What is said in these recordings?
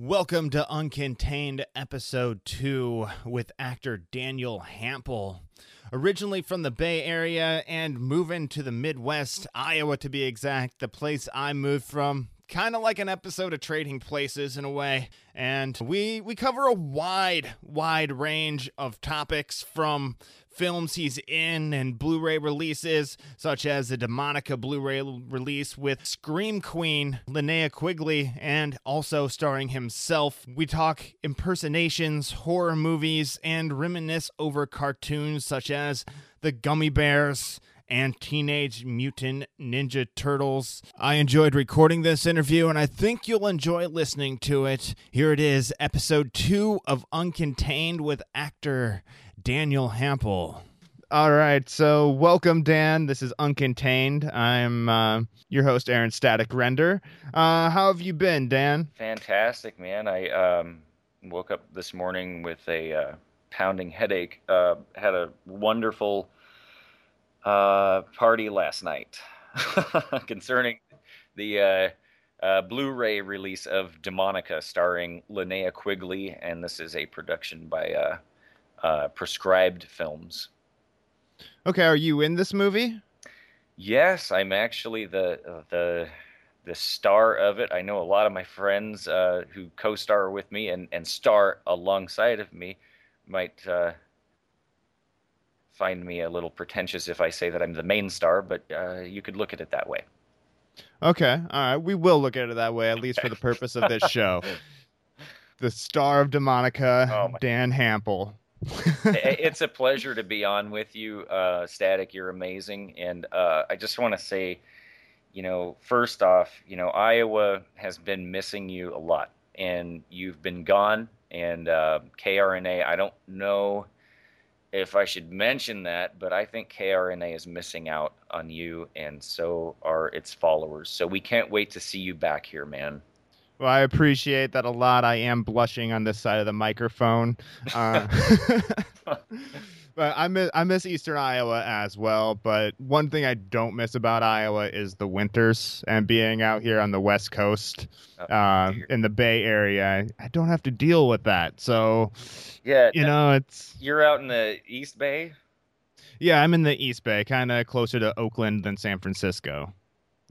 Welcome to Uncontained Episode 2 with actor Daniel Hampel. Originally from the Bay Area and moving to the Midwest, Iowa to be exact, the place I moved from. Kind of like an episode of Trading Places in a way. And we we cover a wide, wide range of topics from films he's in and Blu ray releases, such as the Demonica Blu ray release with Scream Queen Linnea Quigley and also starring himself. We talk impersonations, horror movies, and reminisce over cartoons such as The Gummi Bears and Teenage Mutant Ninja Turtles. I enjoyed recording this interview and I think you'll enjoy listening to it. Here it is, episode two of Uncontained with actor Daniel Hampel. All right, so welcome, Dan. This is Uncontained. I'm uh, your host, Aaron Static Render. Uh, how have you been, Dan? Fantastic, man. I um, woke up this morning with a uh, pounding headache. Uh, had a wonderful uh, party last night concerning the uh, uh, Blu-ray release of Demonica, starring Linnea Quigley, and this is a production by uh, Prescribed Films. Okay, are you in this movie? Yes, I'm actually the the the star of it. I know a lot of my friends uh, who co-star with me and and star alongside of me might uh, find me a little pretentious if I say that I'm the main star, but uh, you could look at it that way. Okay, all right, we will look at it that way, at least for the purpose of this show. the star of Demonica, oh Dan Hampel. it's a pleasure to be on with you, uh, Static. You're amazing, and uh, I just want to say, you know, first off, you know, Iowa has been missing you a lot, and you've been gone. And uh, KRNA, I don't know if I should mention that, but I think KRNA is missing out on you, and so are its followers. So we can't wait to see you back here, man. Well, I appreciate that a lot. I am blushing on this side of the microphone. Uh, but I miss I miss Eastern Iowa as well. But one thing I don't miss about Iowa is the winters and being out here on the West Coast, oh, uh, in the Bay Area. I don't have to deal with that. So, yeah, you know, it's you're out in the East Bay. Yeah, I'm in the East Bay, kind of closer to Oakland than San Francisco.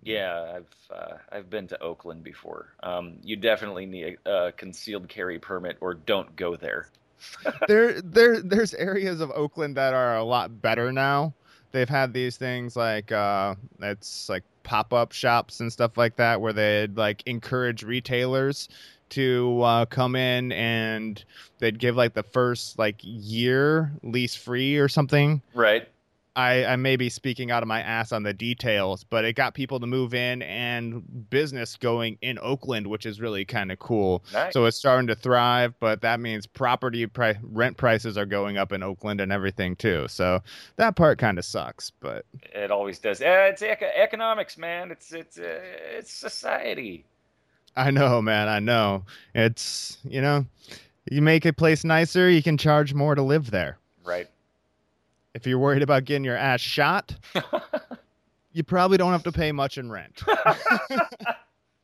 Yeah, I've uh, I've been to Oakland before. Um, you definitely need a, a, concealed carry permit, or don't go there. there, there, there's areas of Oakland that are a lot better now. They've had these things like uh, it's like pop up shops and stuff like that, where they'd like encourage retailers to uh, come in and they'd give like the first like year lease free or something. Right. I, I may be speaking out of my ass on the details, but it got people to move in and business going in Oakland, which is really kind of cool. Nice. So it's starting to thrive, but that means property pri- rent prices are going up in Oakland and everything too. So that part kind of sucks, but it always does. Uh, it's eco- economics, man. It's it's uh, it's society. I know, man. I know. It's you know, you make a place nicer, you can charge more to live there. Right if you're worried about getting your ass shot, you probably don't have to pay much in rent.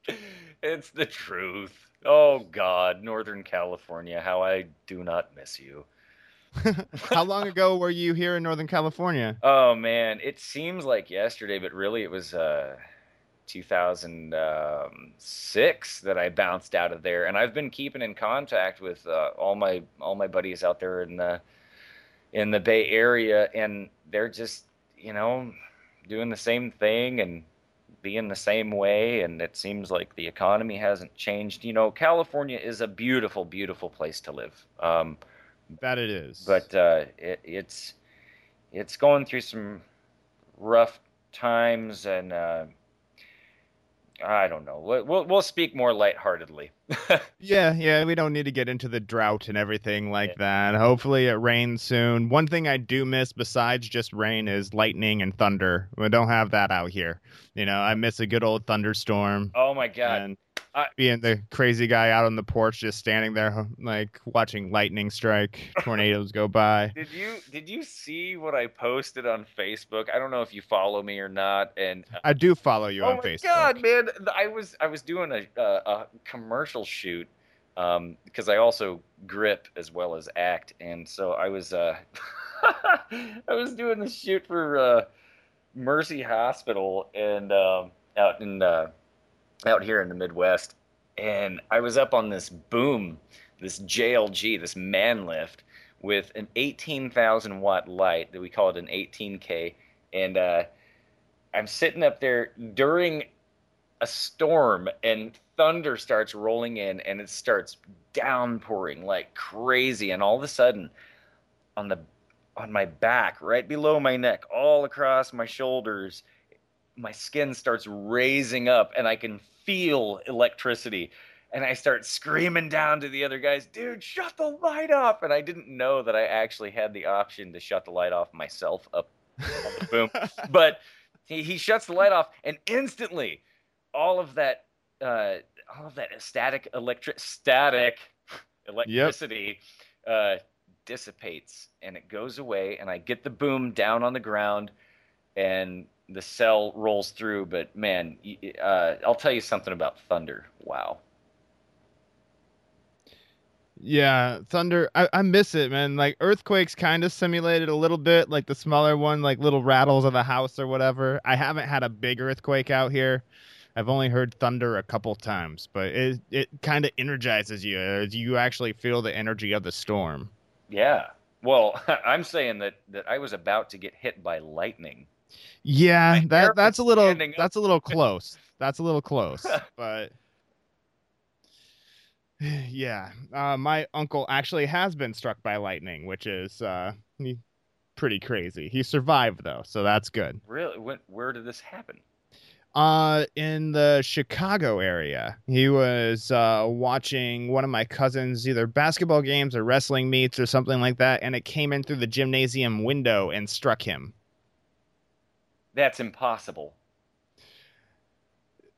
it's the truth. Oh God, Northern California, how I do not miss you. how long ago were you here in Northern California? Oh man, it seems like yesterday, but really it was uh, 2006 that I bounced out of there, and I've been keeping in contact with uh, all my all my buddies out there in the in the Bay Area, and they're just you know doing the same thing and being the same way and it seems like the economy hasn't changed. You know california is a beautiful beautiful place to live. Um, that it is. but uh, it, it's it's going through some rough times and uh, I don't know. We'll we'll speak more lightheartedly. yeah, yeah. We don't need to get into the drought and everything like yeah. that. Hopefully, it rains soon. One thing I do miss besides just rain is lightning and thunder. We don't have that out here. You know, I miss a good old thunderstorm. Oh my god! And I, being the crazy guy out on the porch, just standing there, like watching lightning strike, tornadoes go by. Did you did you see what I posted on Facebook? I don't know if you follow me or not, and uh, I do follow you oh on Facebook. Oh my god, man! I was I was doing a, a, a commercial shoot um, because I also grip as well as act, and so I was uh, I was doing the shoot for uh, Mercy Hospital and um, out in uh, out here in the Midwest, and I was up on this boom, this JLG, this man lift with an 18,000 watt light that we call it an 18K, and uh, I'm sitting up there during a storm and thunder starts rolling in and it starts downpouring like crazy. And all of a sudden on the on my back right below my neck all across my shoulders my skin starts raising up and I can feel electricity and I start screaming down to the other guys, dude, shut the light off. And I didn't know that I actually had the option to shut the light off myself up on the boom. but he, he shuts the light off, and instantly, all of that, uh, all of that static electric static electricity yep. uh, dissipates, and it goes away. And I get the boom down on the ground, and the cell rolls through. But man, uh, I'll tell you something about thunder. Wow. Yeah, thunder. I, I miss it, man. Like earthquakes kind of simulated a little bit, like the smaller one, like little rattles of a house or whatever. I haven't had a big earthquake out here. I've only heard thunder a couple times, but it it kind of energizes you as you actually feel the energy of the storm. Yeah. Well, I'm saying that that I was about to get hit by lightning. Yeah, that that's a little that's a little close. That's a little close, but yeah, uh, my uncle actually has been struck by lightning, which is uh, pretty crazy. He survived though, so that's good. Really? When, where did this happen? Uh, in the Chicago area. He was uh, watching one of my cousins' either basketball games or wrestling meets or something like that, and it came in through the gymnasium window and struck him. That's impossible.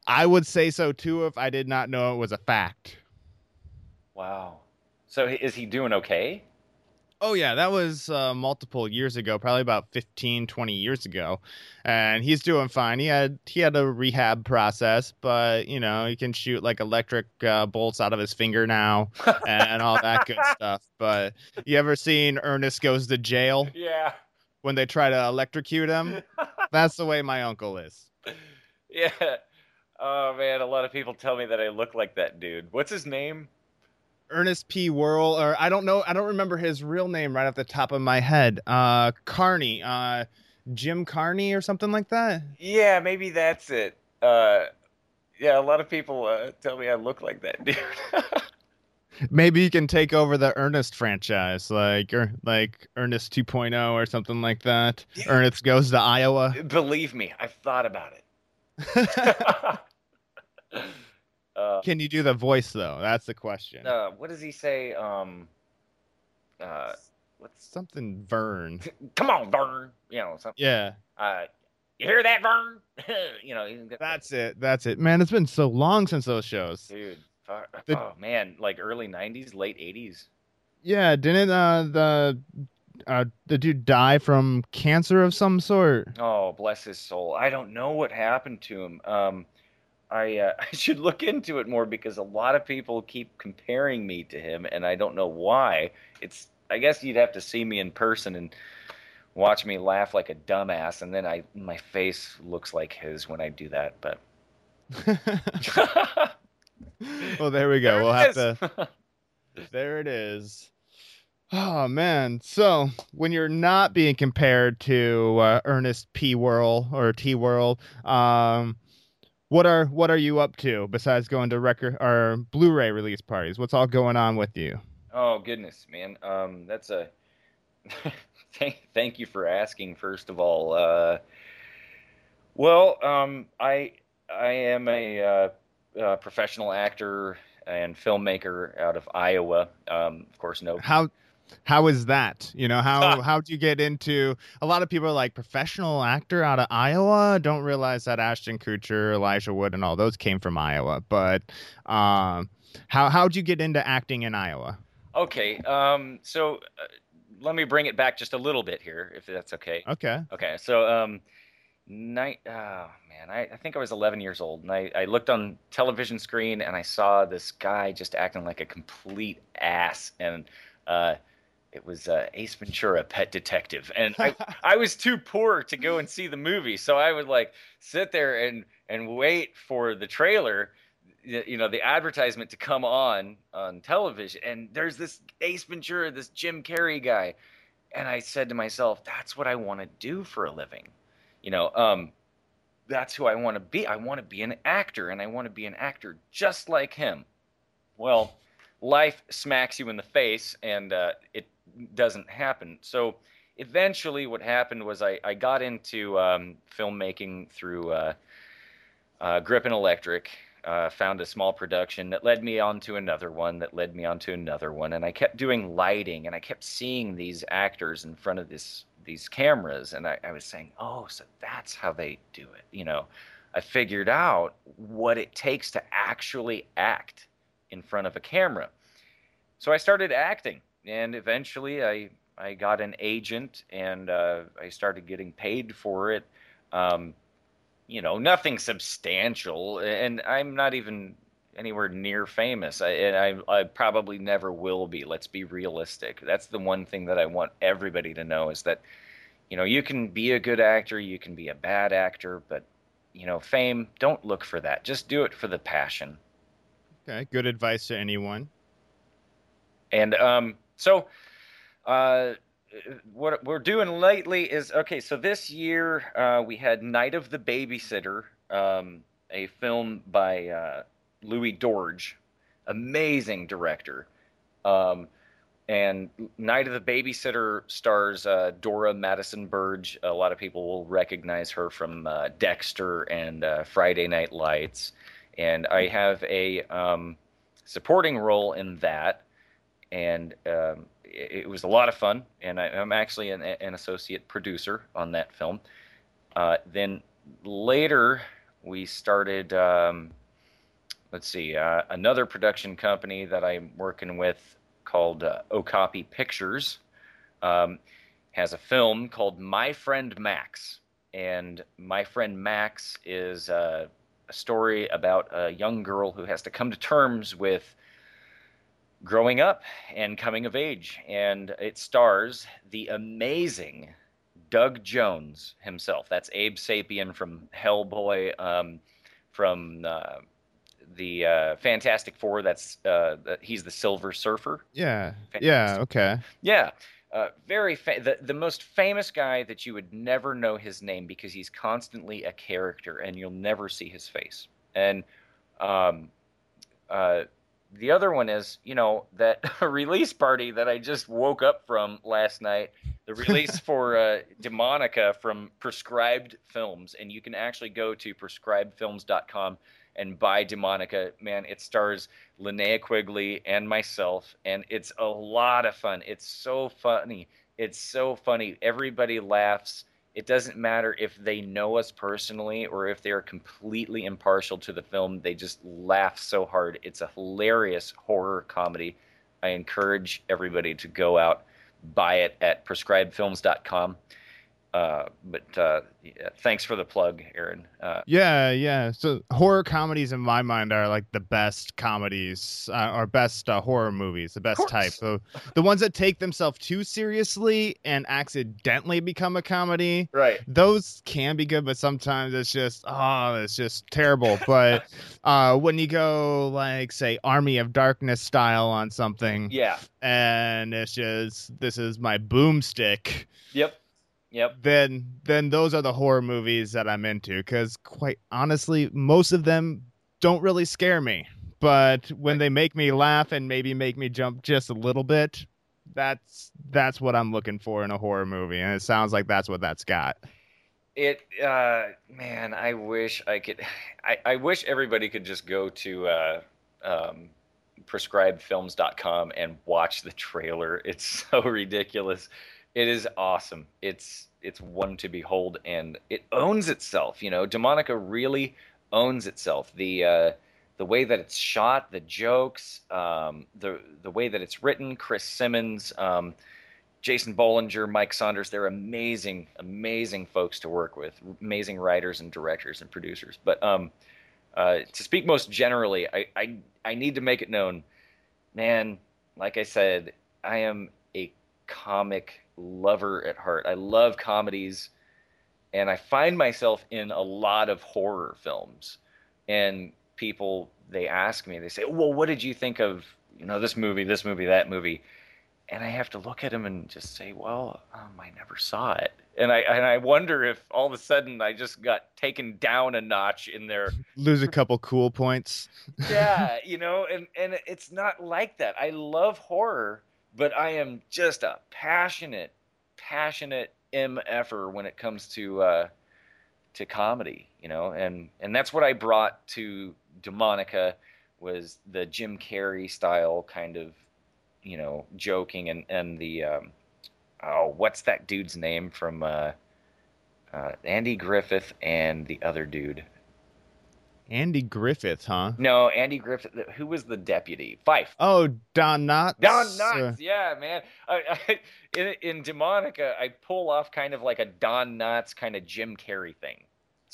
I would say so too if I did not know it was a fact. Wow. So is he doing okay? Oh yeah, that was uh, multiple years ago, probably about 15, 20 years ago, and he's doing fine. He had he had a rehab process, but you know he can shoot like electric uh, bolts out of his finger now and all that good stuff. But you ever seen Ernest goes to jail? Yeah. When they try to electrocute him, that's the way my uncle is. Yeah. Oh man, a lot of people tell me that I look like that dude. What's his name? Ernest P. Worrell, or I don't know, I don't remember his real name right off the top of my head. Uh, Carney, uh, Jim Carney, or something like that. Yeah, maybe that's it. Uh, yeah, a lot of people uh, tell me I look like that dude. maybe you can take over the Ernest franchise, like or er, like Ernest 2.0 or something like that. Yeah. Ernest goes to Iowa. Believe me, I've thought about it. Uh, Can you do the voice though? That's the question. Uh, what does he say? Um, uh, what's something Vern? Come on, Vern. You know something. Yeah. Uh, you hear that, Vern? you know. That's it. That's it, man. It's been so long since those shows, dude. The, oh man, like early '90s, late '80s. Yeah, didn't uh, the uh, the dude die from cancer of some sort? Oh, bless his soul. I don't know what happened to him. Um, I uh, I should look into it more because a lot of people keep comparing me to him, and I don't know why. It's I guess you'd have to see me in person and watch me laugh like a dumbass, and then I my face looks like his when I do that. But well, there we go. There we'll have is. to. there it is. Oh man! So when you're not being compared to uh, Ernest P. Worrell or T. Worrell, um, what are what are you up to besides going to record or Blu-ray release parties? What's all going on with you? Oh goodness, man. Um, that's a thank thank you for asking. First of all, uh, well, um, I I am a, uh, a professional actor and filmmaker out of Iowa. Um, of course, no. How how is that? You know, how how do you get into a lot of people are like professional actor out of Iowa? Don't realize that Ashton Kutcher, Elijah Wood, and all those came from Iowa. But um, how how'd you get into acting in Iowa? Okay, um, so uh, let me bring it back just a little bit here, if that's okay. Okay. Okay, so um, night. Oh man, I, I think I was 11 years old, and I, I looked on television screen and I saw this guy just acting like a complete ass, and uh, it was uh, Ace Ventura, Pet Detective, and I, I was too poor to go and see the movie, so I would like sit there and and wait for the trailer, you know, the advertisement to come on on television, and there's this Ace Ventura, this Jim Carrey guy, and I said to myself, that's what I want to do for a living you know, um, that's who I want to be. I want to be an actor, and I want to be an actor just like him. Well, life smacks you in the face, and uh, it doesn't happen. So eventually, what happened was I, I got into um, filmmaking through uh, uh, Grip and Electric. Uh, found a small production that led me on to another one that led me on to another one and i kept doing lighting and i kept seeing these actors in front of this these cameras and I, I was saying oh so that's how they do it you know? I figured out what it takes to actually act in front of a camera. So i started acting and eventually i i got an agent and uh, i started getting paid for it. Um, you know nothing substantial and i'm not even anywhere near famous. I, and I, I probably never will be. Let's be realistic. That's the one thing that I want everybody to know is that, you know, you can be a good actor, you can be a bad actor, but, you know, fame, don't look for that. Just do it for the passion. Okay, good advice to anyone. And um, so, uh, what we're doing lately is okay. So this year uh, we had Night of the Babysitter, um, a film by uh, Louis Dorge, amazing director. Um, and Night of the Babysitter stars uh, Dora Madison Burge. A lot of people will recognize her from uh, Dexter and uh, Friday Night Lights. And I have a um, supporting role in that. And um, it, it, was a lot of fun. And I, am actually an, an, associate producer on that film. Uh, then later, we started. Um, let's see, uh, another production company that I'm working with called uh, Okapi Pictures um, has a film called My Friend Max. And My Friend Max is uh, a story about a young girl who has to come to terms with growing up and coming of age. And it stars the amazing Doug Jones himself. That's Abe Sapien from Hellboy, um, from uh, the uh, Fantastic Four. That's uh, he's the Silver Surfer. Yeah. Fantastic. Yeah. Okay. Yeah. Uh, very fa- the the most famous guy that you would never know his name because he's constantly a character and you'll never see his face. And um, uh, the other one is you know that release party that I just woke up from last night. The release for uh, Demonica from Prescribed Films, and you can actually go to prescribedfilms.com and by Demonica, man, it stars Linnea Quigley and myself, and it's a lot of fun. It's so funny. It's so funny. Everybody laughs. It doesn't matter if they know us personally or if they are completely impartial to the film. They just laugh so hard. It's a hilarious horror comedy. I encourage everybody to go out, buy it at prescribedfilms.com. Uh, but uh, yeah, thanks for the plug, Aaron. Uh, yeah, yeah. So horror comedies in my mind are like the best comedies uh, or best uh, horror movies, the best type. So the ones that take themselves too seriously and accidentally become a comedy, right? Those can be good, but sometimes it's just oh, it's just terrible. but uh, when you go like say Army of Darkness style on something, yeah, and it's just this is my boomstick. Yep Yep. Then then those are the horror movies that I'm into cuz quite honestly most of them don't really scare me. But when they make me laugh and maybe make me jump just a little bit, that's that's what I'm looking for in a horror movie and it sounds like that's what that's got. It uh man, I wish I could I, I wish everybody could just go to uh um prescribedfilms.com and watch the trailer. It's so ridiculous. It is awesome. It's it's one to behold, and it owns itself. You know, Demonica really owns itself. The uh, the way that it's shot, the jokes, um, the the way that it's written. Chris Simmons um, Jason Bollinger, Mike Saunders, they're amazing, amazing folks to work with, amazing writers and directors and producers. But um, uh, to speak most generally, I, I, I need to make it known, man, like I said, I am a comic lover at heart. I love comedies, and I find myself in a lot of horror films. And people, they ask me, they say, well, what did you think of, you know, this movie, this movie, that movie? and I have to look at them and just say, "Well, um, I never saw it," and I and I wonder if all of a sudden I just got taken down a notch in there. Lose a couple cool points. yeah, you know, and and it's not like that. I love horror, but I am just a passionate, passionate mf'er when it comes to uh, to comedy, you know, and and that's what I brought to Demonica was the Jim Carrey style kind of you know, joking and and the um, oh, what's that dude's name from uh, uh, Andy Griffith and the other dude? Andy Griffith, huh? No, Andy Griffith. Who was the deputy? Fife. Oh, Don Knotts. Don Knotts. Uh, yeah, man. I, I, in, in Demonica, I pull off kind of like a Don Knotts kind of Jim Carrey thing.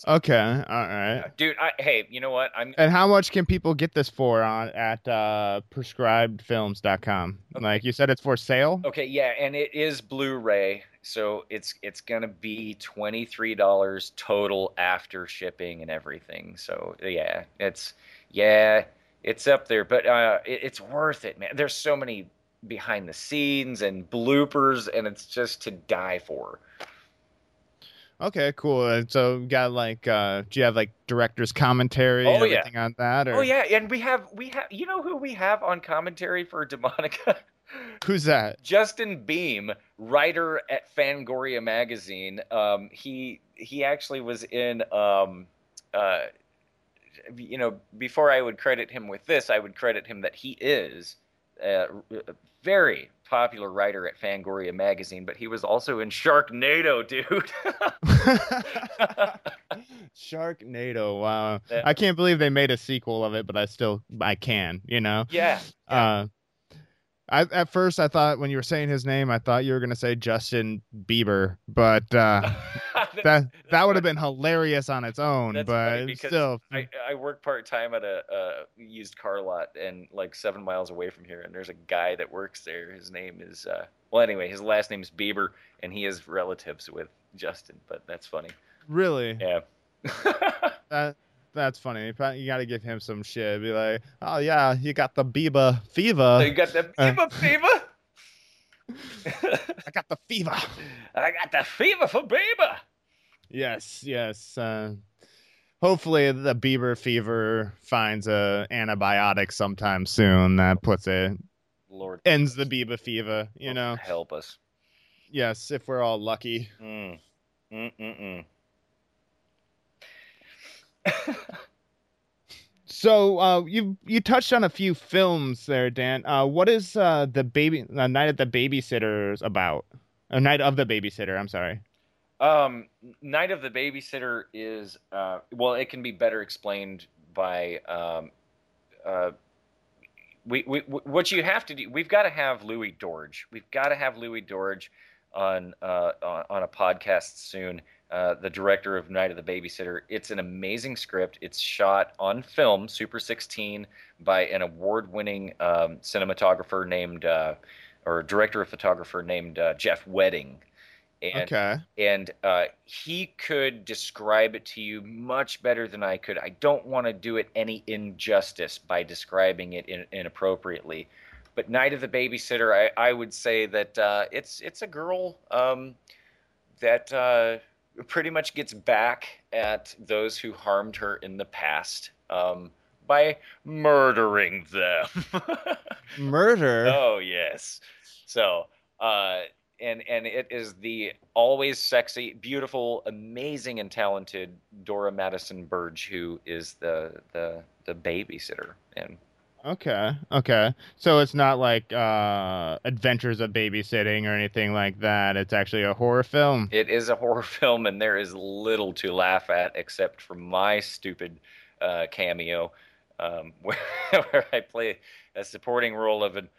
Okay, all right, dude. I, hey, you know what? I'm. And how much can people get this for on at uh, prescribedfilms.com? Okay. Like you said, it's for sale. Okay, yeah, and it is Blu-ray, so it's it's gonna be twenty three dollars total after shipping and everything. So yeah, it's yeah, it's up there, but uh, it, it's worth it, man. There's so many behind the scenes and bloopers, and it's just to die for. Okay, cool. And so got like uh do you have like director's commentary oh, yeah. on that or Oh yeah, and we have we have you know who we have on commentary for Demonica? Who's that? Justin Beahm, writer at Fangoria magazine. Um he he actually was in um uh you know, before I would credit him with this, I would credit him that he is a very popular writer at Fangoria magazine, but he was also in Sharknado, dude. Sharknado, wow! I can't believe they made a sequel of it, but I still I can, you know. Yeah. yeah. Uh, I, at first, I thought when you were saying his name, I thought you were going to say Justin Bieber, but uh, that that would have been hilarious on its own. That's but still, I, I work part time at a, a, used car lot and like seven miles away from here, and there's a guy that works there. His name is uh, well, anyway, his last name is Bieber, and he has relatives with Justin. But that's funny. Really? Yeah. that that's funny. You got to give him some shit. Be like, oh yeah, you got the Biba fever. You got the Biba uh, fever. I got the fever. I got the fever for Bieber. Yes, yes. Uh, hopefully, the Bieber fever finds a antibiotic sometime soon that puts it. Lord ends the Bieber fever. You know, help us. Yes, if we're all lucky. Mm. Mm-mm-mm. So uh, you you touched on a few films there, Dan. Uh, what is uh, the baby uh, Night of the Babysitters about? A Night of the Babysitter. I'm sorry. Um, Night of the Babysitter is uh, well, it can be better explained by um, uh, we, we what you have to do. We've got to have Louis Dorge. We've got to have Louis Dorge on uh, on, on a podcast soon uh, the director of Night of the Babysitter. It's an amazing script. It's shot on film, Super 16, by an award-winning um, cinematographer named uh, or director of photographer named uh, Jeff Wedding. And, okay. And uh, he could describe it to you much better than I could. I don't want to do it any injustice by describing it in, inappropriately. But Night of the Babysitter, I, I would say that uh, it's it's a girl um, that uh, pretty much gets back at those who harmed her in the past um, by murdering them. Murder? Oh yes. So, uh, and and it is the always sexy, beautiful, amazing, and talented Dora Madison Burge who is the the the babysitter and Okay. Okay. So it's not like uh Adventures of Babysitting or anything like that. It's actually a horror film. It is a horror film and there is little to laugh at except for my stupid uh cameo um where, where I play a supporting role of an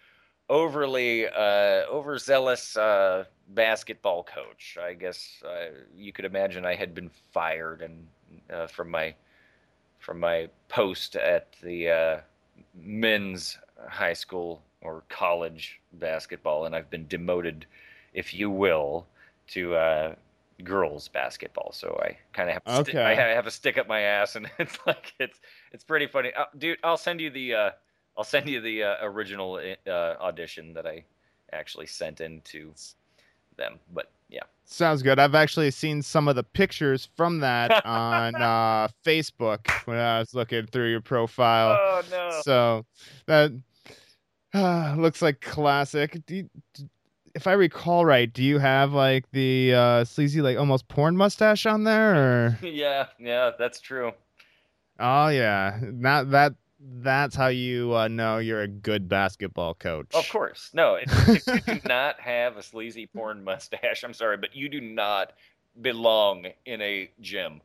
overly uh, overzealous uh, basketball coach. I guess uh, you could imagine I had been fired and uh, from my from my post at the uh, men's high school or college basketball, and I've been demoted, if you will, to uh, girls basketball. So I kind of have to sti- I have a stick up my ass, and it's like it's it's pretty funny, uh, dude. I'll send you the uh, I'll send you the uh, original uh, audition that I actually sent in to them. But yeah, Sounds good. I've actually seen some of the pictures from that on uh, Facebook when I was looking through your profile. oh no, So that uh, looks like classic. You, if I recall right, do you have like the uh, sleazy, like almost porn mustache on there? Or yeah, yeah, that's true. oh yeah, not that. That's how you uh, know you're a good basketball coach. Of course, no. If, if you do not have a sleazy porn mustache, I'm sorry, but you do not belong in a gym.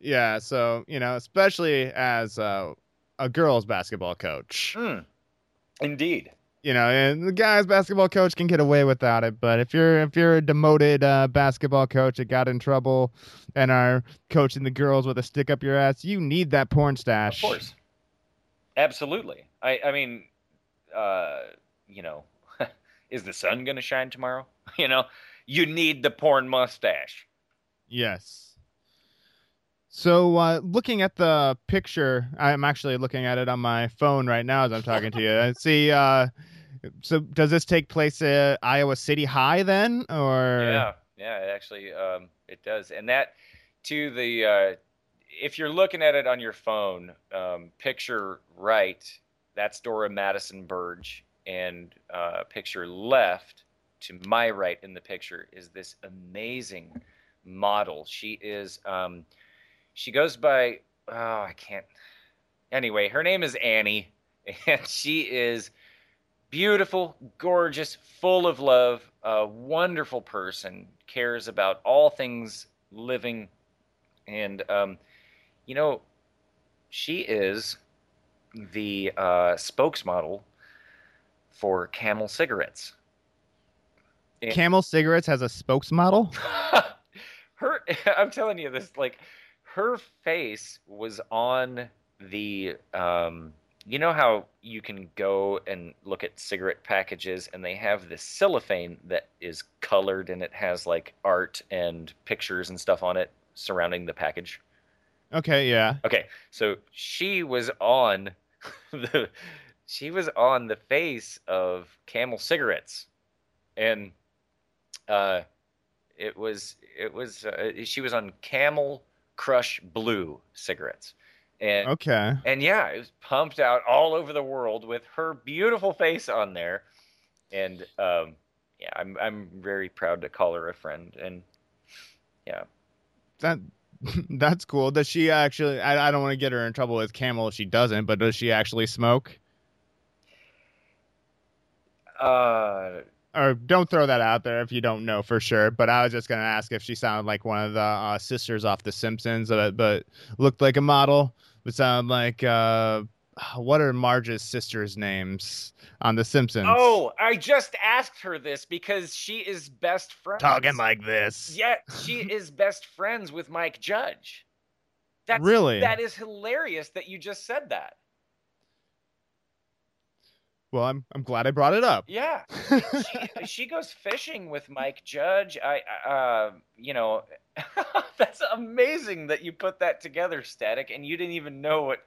Yeah. So you know, especially as uh, a girls basketball coach. Hmm. Indeed. You know, and the guys basketball coach can get away without it, but if you're if you're a demoted uh, basketball coach that got in trouble and are coaching the girls with a stick up your ass, you need that porn stash. Of course. Absolutely. I I mean, uh, you know, is the sun going to shine tomorrow? You know, you need the porn mustache. Yes. So, uh, looking at the picture, I'm actually looking at it on my phone right now as I'm talking to you. I see. Uh, so, does this take place at Iowa City High then, or? Yeah, yeah, it actually um, it does, and that to the uh, if you're looking at it on your phone, um, picture right, that's Dora Madison Burge, and uh, picture left to my right in the picture is this amazing model. She is um, she goes by oh I can't anyway her name is Annie, and she is beautiful, gorgeous, full of love, a wonderful person, cares about all things living, and um, you know, she is the uh, spokesmodel for Camel cigarettes. And- Camel Cigarettes has a spokesmodel. her, I'm telling you this, like her face was on the um, you know how you can go and look at cigarette packages and they have this cellophane that is colored and it has like art and pictures and stuff on it surrounding the package. Okay, yeah. Okay, so she was on the she was on the face of Camel cigarettes, and uh, it was it was uh, she was on Camel Crush Blue cigarettes, and Okay. and yeah, it was pumped out all over the world with her beautiful face on there, and um, yeah, I'm I'm very proud to call her a friend, and yeah, That that's cool. Does she actually? I, I don't want to get her in trouble with Camel if she doesn't, but does she actually smoke? uh, Or don't throw that out there if you don't know for sure. But I was just gonna ask if she sounded like one of the uh, sisters off The Simpsons, uh, but looked like a model. But sounded like uh, what are Marge's sisters' names on The Simpsons? Oh, I just asked her this because she is best friends. talking like this. Yeah, she is best friends with Mike Judge. That's Really? that is hilarious that you just said that. Well, I'm I'm glad I brought it up. Yeah, she she goes fishing with Mike Judge. I uh, you know, that's amazing that you put that together, Static, and you didn't even know what.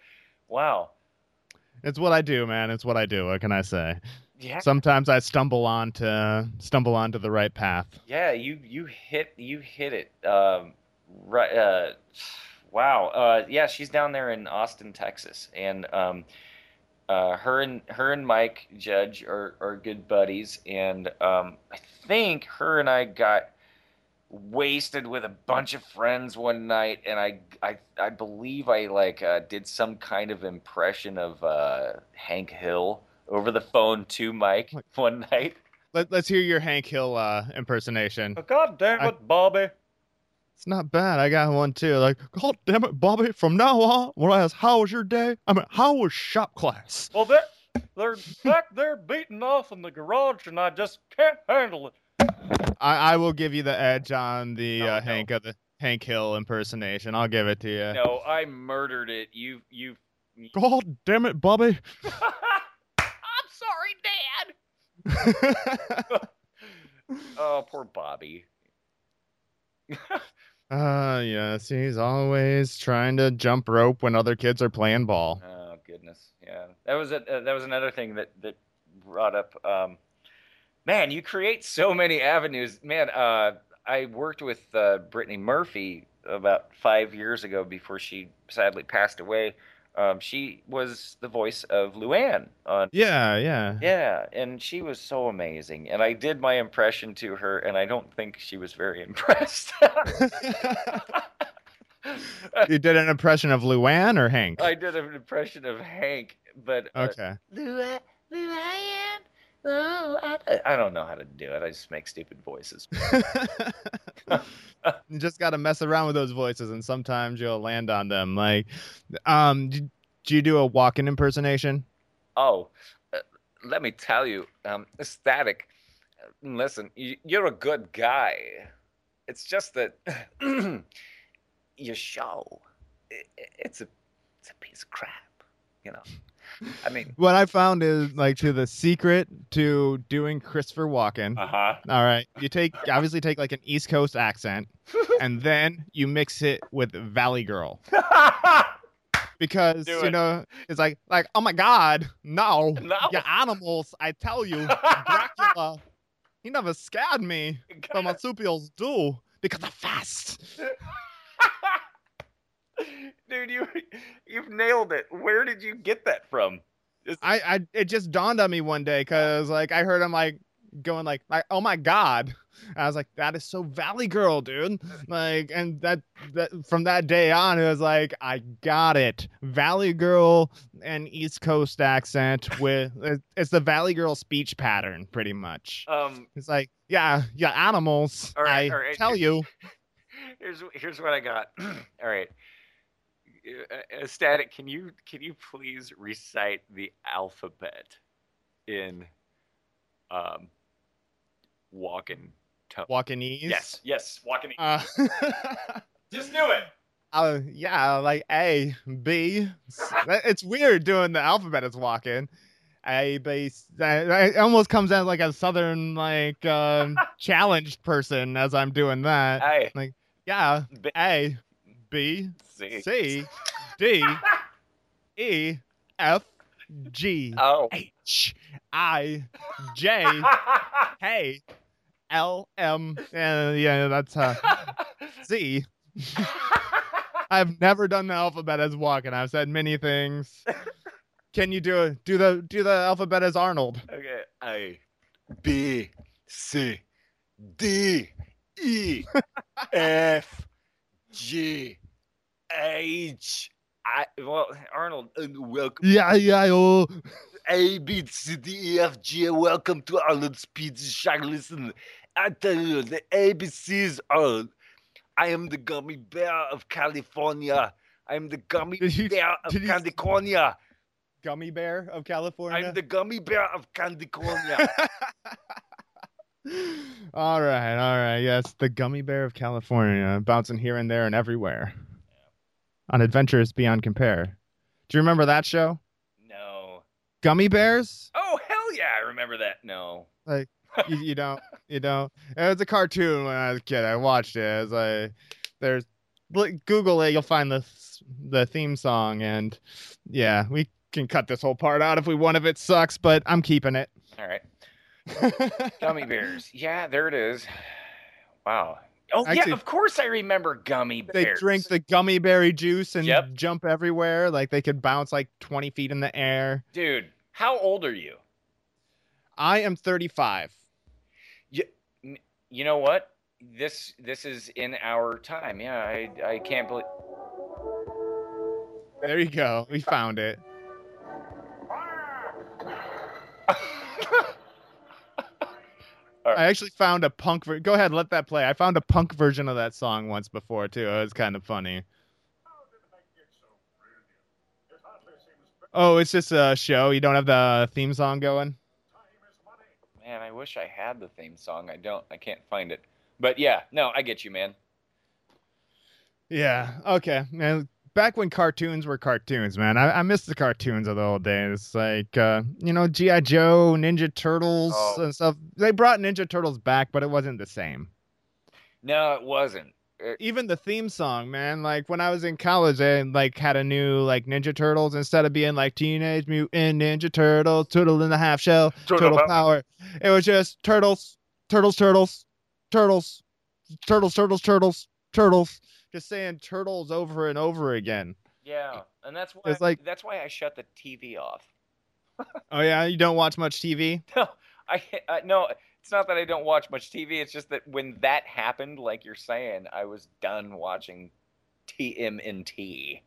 Wow. It's what I do, man. It's what I do. What can I say? Yeah. Sometimes I stumble onto stumble onto the right path. Yeah, you you hit you hit it. Um, right. Uh, wow. Uh, yeah, she's down there in Austin, Texas, and um, uh, her and her and Mike Judge are are good buddies, and um, I think her and I got wasted with a bunch of friends one night, and I I I believe I like uh, did some kind of impression of uh, Hank Hill over the phone to Mike one night. Let, let's hear your Hank Hill uh, impersonation. God damn I- it, Bobby. It's not bad. I got one too. Like, God damn it, Bobby! From now on, when I ask how was your day, I mean, how was shop class? Well, there, They're back there beating off in the garage, and I just can't handle it. I, I will give you the edge on the No, uh, no. Hank of the Hank Hill impersonation. I'll give it to you. No, I murdered it. You, you. God damn it, Bobby. I'm sorry, Dad. Oh, poor Bobby. Ah, yes, he's always trying to jump rope when other kids are playing ball. Oh goodness, yeah. That was a, uh, that was another thing that that brought up. Um, man, you create so many avenues. Man, uh, I worked with uh, Brittany Murphy about five years ago before she sadly passed away. Um, she was the voice of Luann on. Yeah, yeah. Yeah, and she was so amazing. And I did my impression to her, and I don't think she was very impressed. you did an impression of Luann or Hank? I did an impression of Hank, but uh, Okay. Luann, Luann, oh, I, I don't know how to do it. I just make stupid voices. you just got to mess around with those voices, and sometimes you'll land on them. Like, um, do, do you do a Walken impersonation? Oh, uh, let me tell you, um, Static. Listen, you, you're a good guy. It's just that your show, i i- it's a, it's a piece of crap. You know, I mean, What I found is like to the secret to doing Christopher Walken. uh huh. All right, you take obviously take like an East Coast accent, and then you mix it with Valley Girl because Do you it. know it's like like oh my God, no, No. you animals! I tell you, Dracula, he never scared me. The marsupials do because they're fast. Dude, you you've nailed it. Where did you get that from? I, I it just dawned on me one day because like I heard him like going like like oh my god I was like that is so Valley Girl dude like and that that from that day on it was like I got it Valley Girl and East Coast accent with it's the Valley Girl speech pattern pretty much um, it's like yeah yeah animals All right, I all right. tell you here's here's what I got. All right, static. Can you can you please recite the alphabet in um walking ease Yes, yes, Walken. uh, Just do it. Uh, yeah, like A, B. It's weird doing the alphabet as Walken. A, B. It almost comes out like a southern, like, um, challenged person as I'm doing that. hey. like Yeah, B- A, B, see. C, D, E, F, G, Oh. H, I, J, K, L, M, and yeah, that's uh, Z. I've never done the alphabet as Walken. I've said many things. Can you do it? Do the do the alphabet as Arnold? Okay. A, B, C, D, E, F, G, H. I well, Arnold, uh, welcome. Yeah, yeah, oh. A, B, C, D, E, F, G. Welcome to Arnold's Pizza Shack. Listen, I tell you, the ABCs are. I am the gummy bear of California. I am the gummy you- bear of California. Gummy bear of California. I'm the gummy bear of California. all right, all right. Yes, the gummy bear of California, bouncing here and there and everywhere. On adventures beyond compare. Do you remember that show? no. Gummi bears? Oh hell yeah, I remember that. No. you, you don't you don't it was a cartoon when i was a kid i watched it it was like there's look- google it you'll find the the theme song and yeah we can cut this whole part out if we one of it sucks but i'm keeping it All right. Gummi bears. Yeah, there it is. Wow. Oh Actually- yeah, of course I remember Gummi bears. they drink the gummy berry juice and Yep. jump everywhere like they could bounce like 20 feet in the air Dude, how old are you? i am 35 You know what? This this is in our time. Yeah, I I can't believe. there you go we found it I actually found a punk. Ver- Go ahead, let that play. I found a punk version of that song once before too. It was kind of funny. Oh, it's just a show. You don't have the theme song going. Man, I wish I had the theme song. I don't. I can't find it. But yeah, no, I get you, man. Yeah. Okay. Man, back when cartoons were cartoons, man, I, I miss the cartoons of the old days. Like, uh, you know, GI Joe, Ninja Turtles, Oh. and stuff. They brought Ninja Turtles back, but it wasn't the same. No, it wasn't. It- Even the theme song, man. Like when I was in college, they like had a new like Ninja Turtles instead of being like Teenage Mutant Ninja Turtles, Turtle in the Half Shell, Turtle Turtle, Power. Power. It was just turtles, turtles, turtles, turtles, turtles, turtles, turtles, turtles. Just saying turtles over and over again. yeah, and that's why. It's like- that's why I shut the TV off. Oh yeah, you don't watch much TV. No, I, I no. It's not that I don't watch much TV. It's just that when that happened, like you're saying, I was done watching TMNT.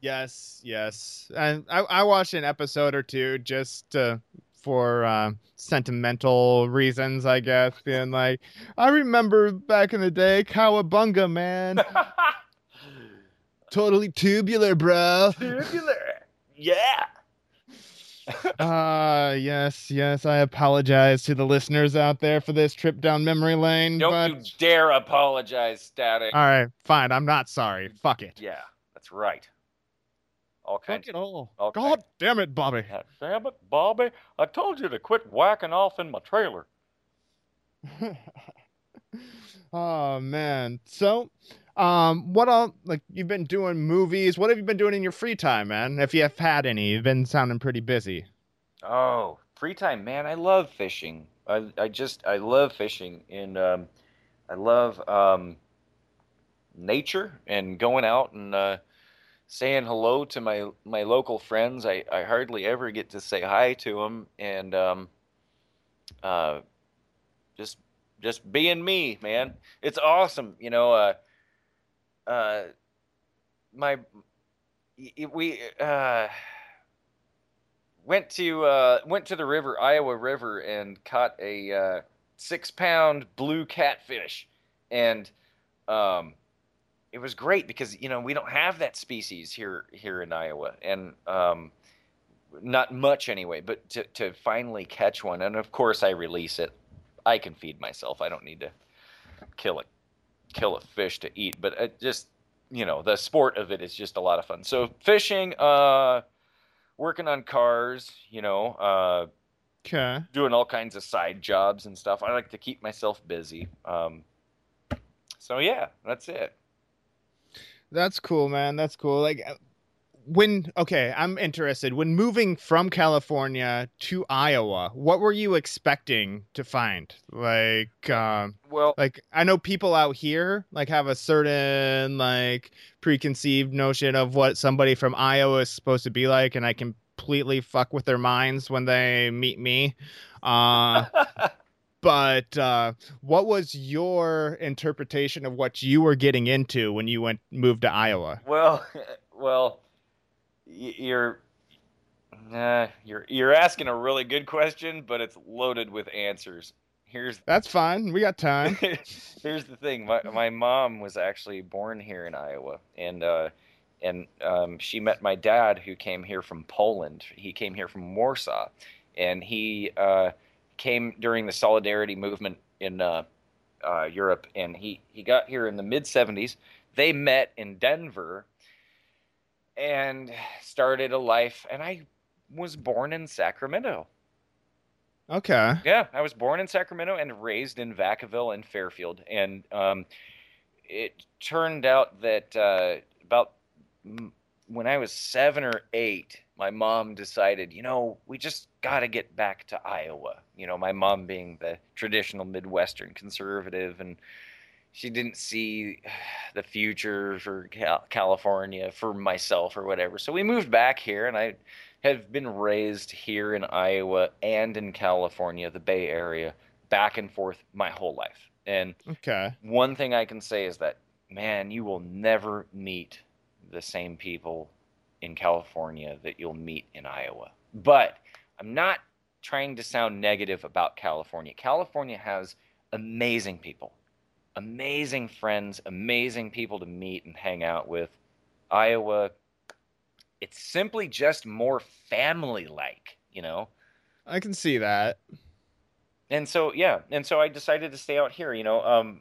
Yes, yes, and I, I watched an episode or two just uh, for uh, sentimental reasons, I guess. Being like, I remember back in the day, Cowabunga, man, totally tubular, bro. Tubular. Yeah. Ah, yes, yes. I apologize to the listeners out there for this trip down memory lane. Don't but you dare apologize, Static. all right, fine. I'm not sorry. Fuck it. yeah, that's right. All kinds. it all. all God damn it, Bobby. Yeah, Damn it, Bobby! I told you to quit whacking off in my trailer. oh man. So, um, what all like you've been doing movies? What have you been doing in your free time, man? If you have had any, you've been sounding pretty busy. Oh, free time, man! I love fishing. I I just I love fishing, and um, I love um, nature and going out and uh, saying hello to my my local friends. I I hardly ever get to say hi to them, and um, uh, just just being me, man. It's awesome, you know. Uh, uh, my we uh went to uh, went to the river, Iowa River, and caught a uh, six pound blue catfish, and um, it was great because you know we don't have that species here here in Iowa, and um, not much anyway. But to to finally catch one, and of course I release it, I can feed myself. I don't need to kill it kill a fish to eat, but it just you know the sport of it is just a lot of fun. So fishing, uh, working on cars, you know, uh, Okay. doing all kinds of side jobs and stuff. I like to keep myself busy. Um, so yeah, that's it. That's cool, man. That's cool. Like uh, when okay, I'm interested. When moving from California to Iowa, what were you expecting to find? Like um Well, like I know people out here like have a certain like preconceived notion of what somebody from Iowa is supposed to be like and I completely fuck with their minds when they meet me. Uh but uh what was your interpretation of what you were getting into when you went moved to Iowa? well, well, you're. Uh, you're you're asking a really good question, but it's loaded with answers. Here's That's fine. We got time. Here's the thing. My my mom was actually born here in Iowa, and uh, and um, she met my dad, who came here from Poland. He came here from Warsaw, and he uh, came during the Solidarity movement in uh, uh, Europe, and he he got here in the mid '70s. They met in Denver, and started a life. And I was born in Sacramento. Okay. Yeah, I was born in Sacramento and raised in Vacaville and Fairfield, and um, it turned out that uh, about when I was seven or eight, my mom decided, you know, we just got to get back to Iowa. You know, my mom being the traditional Midwestern conservative, and she didn't see the future for California for myself or whatever. So we moved back here, and I have been raised here in Iowa and in California, the Bay Area, back and forth my whole life. And Okay. one thing I can say is that, man, you will never meet the same people in California that you'll meet in Iowa. But I'm not trying to sound negative about California. California has amazing people, amazing friends, amazing people to meet and hang out with. Iowa, it's simply just more family like, you know. I can see that. And so yeah, and so I decided to stay out here, you know. Um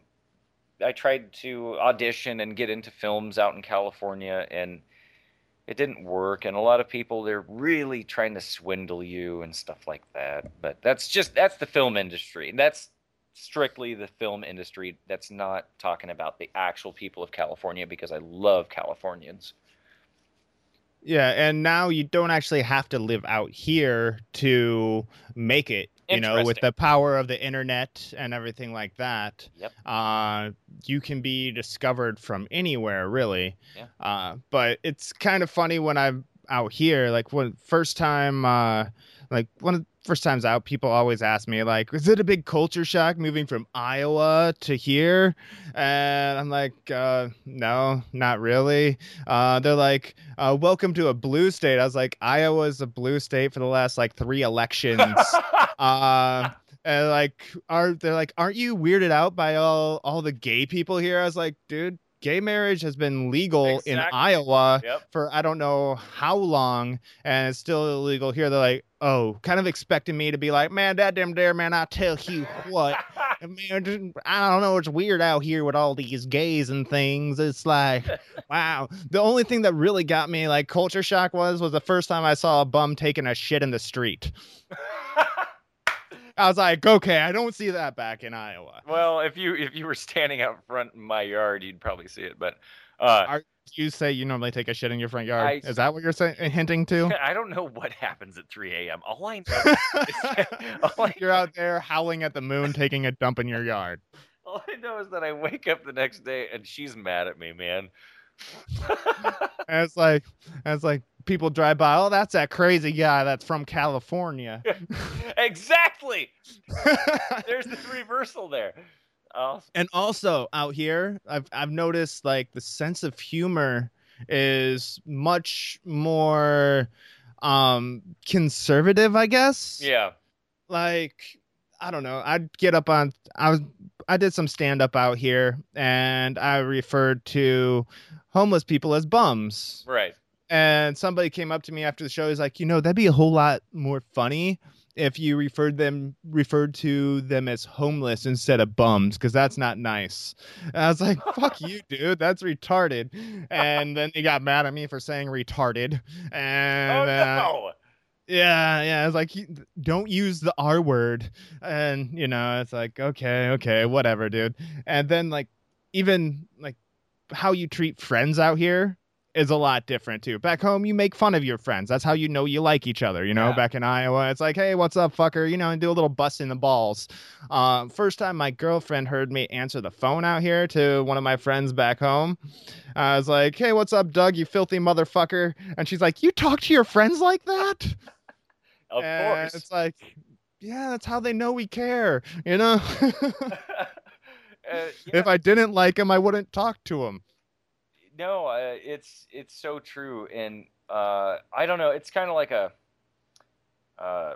I tried to audition and get into films out in California and it didn't work and a lot of people they're really trying to swindle you and stuff like that. But that's just that's the film industry. That's strictly the film industry. That's not talking about the actual people of California because I love Californians. Yeah, and now you don't actually have to live out here to make it. You know, with the power of the internet and everything like that, yep. uh, you can be discovered from anywhere, really. Yeah. Uh, but it's kind of funny when I'm out here. Like when first time, uh, like first times out, people always ask me like, "Is it a big culture shock moving from Iowa to here?" And I'm like, uh, "No, not really." Uh, they're like, uh, "Welcome to a blue state." I was like, "Iowa's a blue state for the last like three elections." uh, and like, are they're like, "Aren't you weirded out by all all the gay people here?" I was like, "Dude." gay marriage has been legal exactly. in Iowa yep. for I don't know how long, and it's still illegal here. They're like, oh, kind of expecting me to be like, man, that damn dare, man, I tell you what, man, I don't know, it's weird out here with all these gays and things. It's like, wow. The only thing that really got me like culture shock was was the first time I saw a bum taking a shit in the street. I was like, okay, I don't see that back in Iowa. Well, if you if you were standing out front in my yard, you'd probably see it. But uh, Are, you say you normally take a shit in your front yard. I, is that what you're saying, hinting to? I don't know what happens at 3 a.m. All I know is all I you're out there howling at the moon, taking a dump in your yard. All I know is that I wake up the next day and she's mad at me, man. and it's like, and it's like, people drive by. Oh, that's that crazy guy that's from California. exactly. There's the reversal there. Oh. And also out here, I've I've noticed like the sense of humor is much more um conservative, I guess. Yeah. Like I don't know. I'd get up on I was I did some stand up out here and I referred to homeless people as bums. Right and somebody came up to me after the show. He's like, you know, that'd be a whole lot more funny if you referred them referred to them as homeless instead of bums because that's not nice. And I was like, "Fuck you, dude. That's retarded." And then he got mad at me for saying retarded. And oh, no. Uh, yeah, yeah. I was like, don't use the R word. And you know, it's like, okay, okay, whatever, dude. And then like, even like how you treat friends out here is a lot different too. Back home, you make fun of your friends. That's how you know you like each other. You know, yeah. back in Iowa, it's like, hey, what's up, fucker? You know, and do a little bust in the balls. Uh, first time my girlfriend heard me answer the phone out here to one of my friends back home, I was like, hey, what's up, Doug? You filthy motherfucker. And she's like, you talk to your friends like that? Of and course. It's like, yeah, that's how they know we care. You know. uh, yeah. If I didn't like him, I wouldn't talk to him no, uh, it's it's so true, and uh, I don't know. It's kind of like a, uh,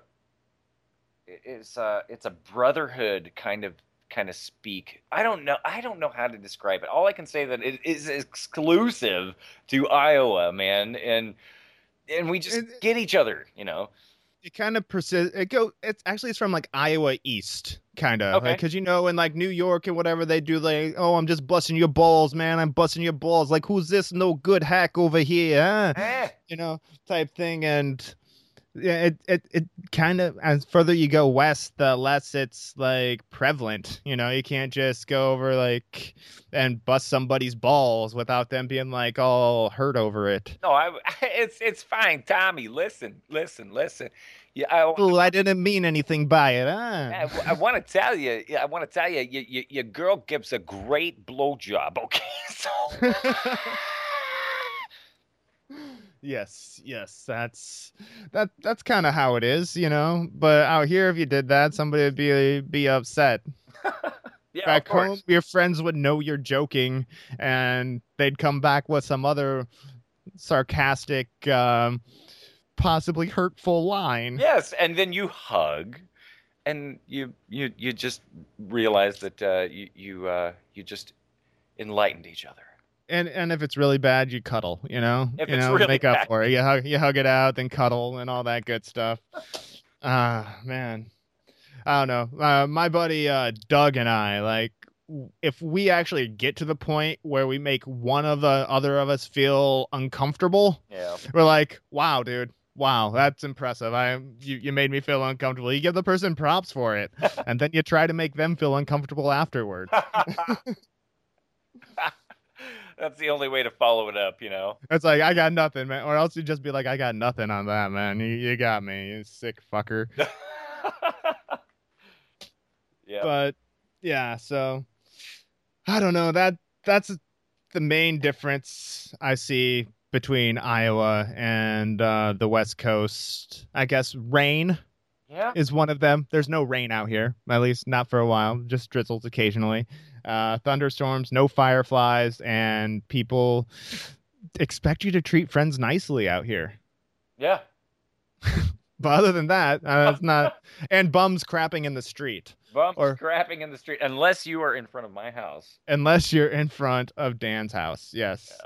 it's uh, it's a brotherhood kind of kind of speak. I don't know. I don't know how to describe it. All I can say that it is exclusive to Iowa, man, and and we just it, get each other, you know it kind of persists. It go. It's actually it's from like Iowa East, kind of, okay. Because like, you know, in like New York and whatever they do, like, oh, I'm just busting your balls, man. I'm busting your balls. Like, who's this no good hack over here? Huh? Eh. You know, type thing. And it it it kind of as further you go west, the less it's like prevalent. You know, you can't just go over like and bust somebody's balls without them being like all hurt over it. No, I it's it's fine, Tommy. Listen, listen, listen. Yeah, I, Ooh, I didn't mean anything by it. Huh? I, I want to tell you. I want to tell you, you, you, your girl gives a great blowjob. Okay, so. Yes, yes, that's that that's kind of how it is, you know. But out here, if you did that, somebody would be be upset. yeah, back home, your friends would know you're joking, and they'd come back with some other sarcastic, um, possibly hurtful line. Yes, and then you hug, and you you you just realize that uh, you you uh, you just enlightened each other. And and if it's really bad, you cuddle. You know, If you it's know, really make up bad. for it. You hug, you hug it out, then cuddle, and all that good stuff. Ah, man, I don't know. Uh, my buddy uh, Doug and I like. If we actually get to the point where we make one of the other of us feel uncomfortable, Yeah. we're like, "Wow, dude, wow, that's impressive. I you, you made me feel uncomfortable." You give the person props for it, and then you try to make them feel uncomfortable afterwards. That's the only way to follow it up, you know. It's like I got nothing, man. Or else you'd just be like, I got nothing on that, man. You, you got me, you sick fucker. yeah. But yeah, so I don't know. That that's the main difference I see between Iowa and uh, the West Coast. I guess rain yeah. is one of them. There's no rain out here, at least not for a while. Just drizzles occasionally. Uh, thunderstorms, no fireflies, and people expect you to treat friends nicely out here. Yeah. But other than that, uh, it's not. And bums crapping in the street, Bumps Or- scrapping in the street, unless you are in front of my house. unless you're in front of Dan's house. Yes. Yeah.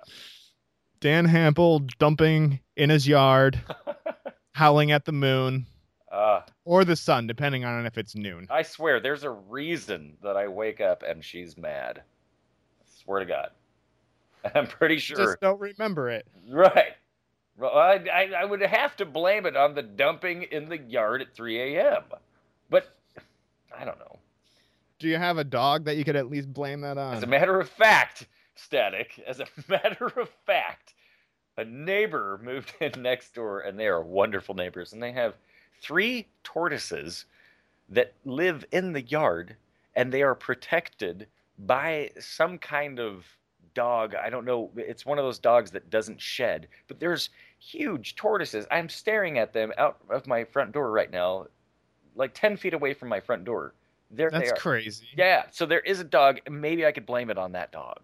Dan Hampel dumping in his yard, howling at the moon Uh, or the sun, depending on if it's noon. I swear, there's a reason that I wake up and she's mad. I swear to God. I'm pretty sure. Just don't remember it. Right. Well, I, I, I would have to blame it on the dumping in the yard at 3 a.m. But I don't know. Do you have a dog that you could at least blame that on? As a matter of fact, Static, as a matter of fact, a neighbor moved in next door, and they are wonderful neighbors, and they have three tortoises that live in the yard, and they are protected by some kind of dog. I don't know. It's one of those dogs that doesn't shed, but there's huge tortoises. I'm staring at them out of my front door right now, like 10 feet away from my front door. There That's they are. crazy. Yeah, so there is a dog. Maybe I could blame it on that dog.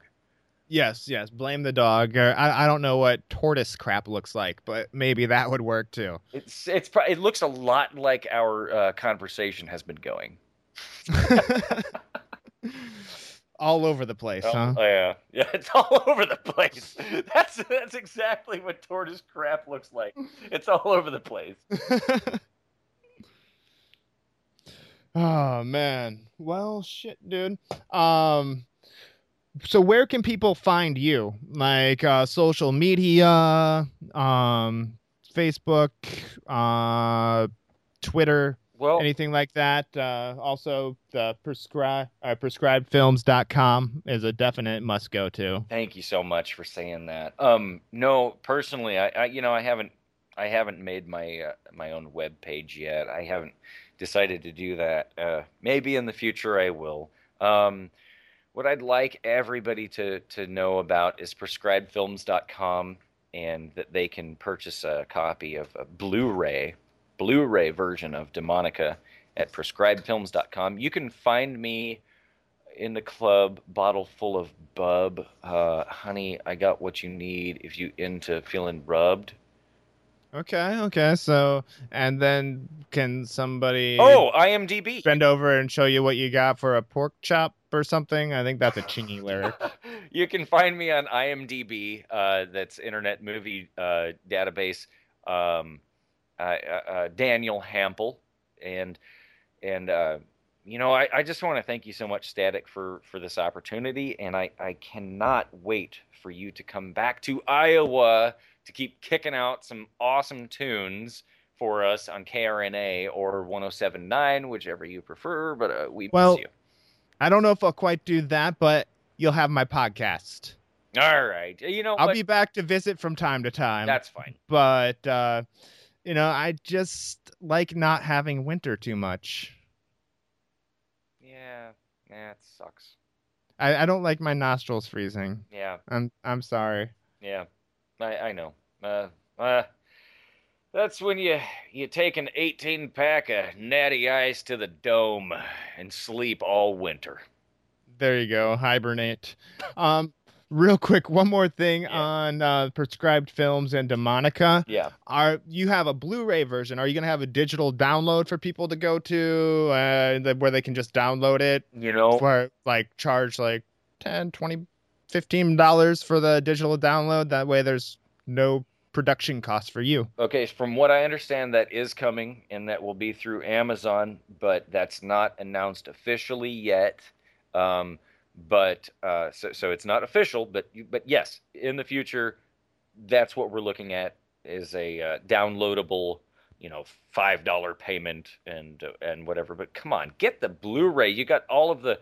Yes, yes. Blame the dog. Or I, I don't know what tortoise crap looks like, but maybe that would work too. It's it's pro- it looks a lot like our uh, conversation has been going. All over the place, Oh, huh? yeah, yeah, it's all over the place. That's that's exactly what tortoise crap looks like. It's all over the place. oh man. Well, shit, dude. Um so where can people find you? Like uh social media, um Facebook, uh Twitter, Well, anything like that. Uh also the prescribe uh, prescribedfilms.com is a definite must go to. Thank you so much for saying that. Um, no, personally, I, I you know, I haven't, I haven't made my uh, my own web page yet. I haven't decided to do that. Uh, maybe in the future I will. Um, what I'd like everybody to to know about is prescribedfilms.com and that they can purchase a copy of a Blu-ray Blu-ray version of Demonica at prescribedfilms.com. You can find me in the club, bottle full of bub. Uh, honey, I got what you need if you into feeling rubbed. Okay, okay. So and then can somebody Oh, IMDb. bend over and show you what you got for a pork chop or something? I think that's a chingy lyric. you can find me on IMDb. Uh, that's Internet Movie uh, Database. Um, uh, uh, Daniel Hampel, and and uh, you know, I, I just want to thank you so much, Static, for for this opportunity, and I I cannot wait for you to come back to Iowa to keep kicking out some awesome tunes for us on KRNA or 1079, whichever you prefer. But uh, we Well, miss you. I don't know if I'll quite do that, but you'll have my podcast. All right, you know I'll what? be back to visit from time to time. That's fine. but uh you know, I just like not having winter too much. Yeah, yeah, it sucks. I, I don't like my nostrils freezing. Yeah, I'm I'm sorry. yeah, I I know. Uh, uh, that's when you you take an 18 pack of natty ice to the dome and sleep all winter. There you go. Hibernate. Um real quick, one more thing Yeah. on uh prescribed films and Demonica. Yeah. Are you have a Blu-ray version? Are you gonna have a digital download for people to go to uh, where they can just download it You know, for like charge like 10 20 fifteen dollars for the digital download. That way, there's no production cost for you. Okay, from what I understand, that is coming, and that will be through Amazon, but that's not announced officially yet. Um, but uh, so so it's not official, but but yes, in the future, that's what we're looking at is a uh, downloadable, you know, five dollar payment and uh, and whatever. But come on, get the Blu-ray. You got all of the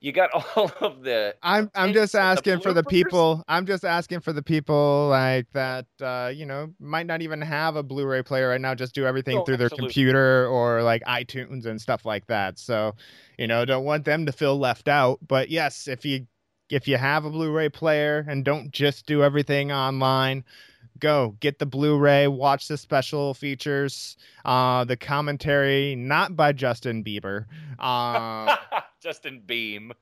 you got all of the i'm i'm just asking for the people i'm just asking for the people like that uh you know might not even have a blu-ray player right now just do everything Oh, through their computer or like itunes and stuff like that. So you know don't want them to feel left out but yes if you if you have a blu-ray player and don't just do everything online go get the blu-ray watch the special features uh the commentary not by justin bieber uh Justin Beahm.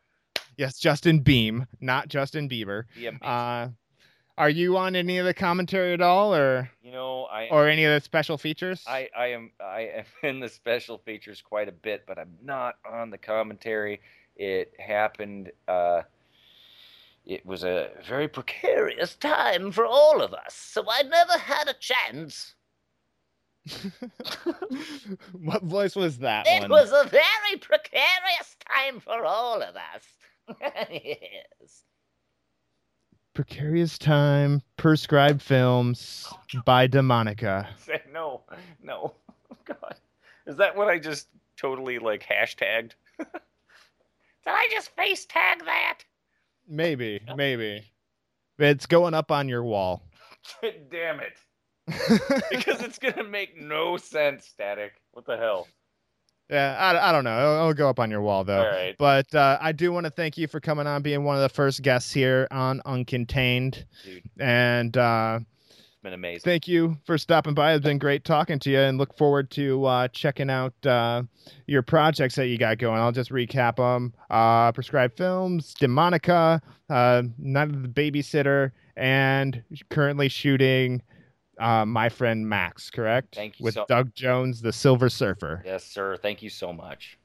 Yes, Justin Beahm, not Justin Bieber. Uh, are you on any of the commentary at all, or you know, I or any of the special features? I, I am I am in the special features quite a bit, but I'm not on the commentary. It happened. Uh, it was a very precarious time for all of us, so I never had a chance. what voice was that It one? was a very precarious time for all of us. yes. Precarious Time, Prescribed Films by Demonica. Say no, no. Oh, God, is that what I just totally like hashtagged? Did I just face tag that? Maybe, maybe. It's going up on your wall. Damn it. because it's gonna make no sense, Static. What the hell? Yeah, I, I don't know. It'll, it'll go up on your wall though. Right. But uh, I do want to thank you for coming on, being one of the first guests here on Uncontained, Dude, it's and uh, been amazing. thank you for stopping by. It's been great talking to you, and look forward to uh, checking out uh, your projects that you got going. I'll just recap them: uh, Prescribed Films, Demonica, uh, Night of the Babysitter, and currently shooting uh, my friend Max. Correct? Thank you With so- Doug Jones, the Silver Surfer. yes, sir. Thank you so much.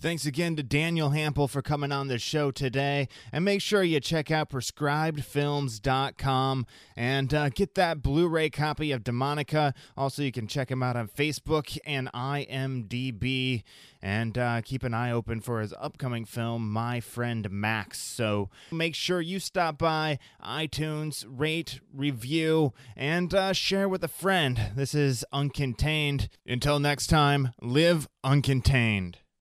Thanks again to Daniel Hampel for coming on the show today. And make sure you check out prescribedfilms.com and uh, get that Blu ray copy of Demonica. Also, you can check him out on Facebook and IMDb. And uh, keep an eye open for his upcoming film, My Friend Max. So make sure you stop by iTunes, rate, review, and uh, share with a friend. This is Uncontained. Until next time, live uncontained.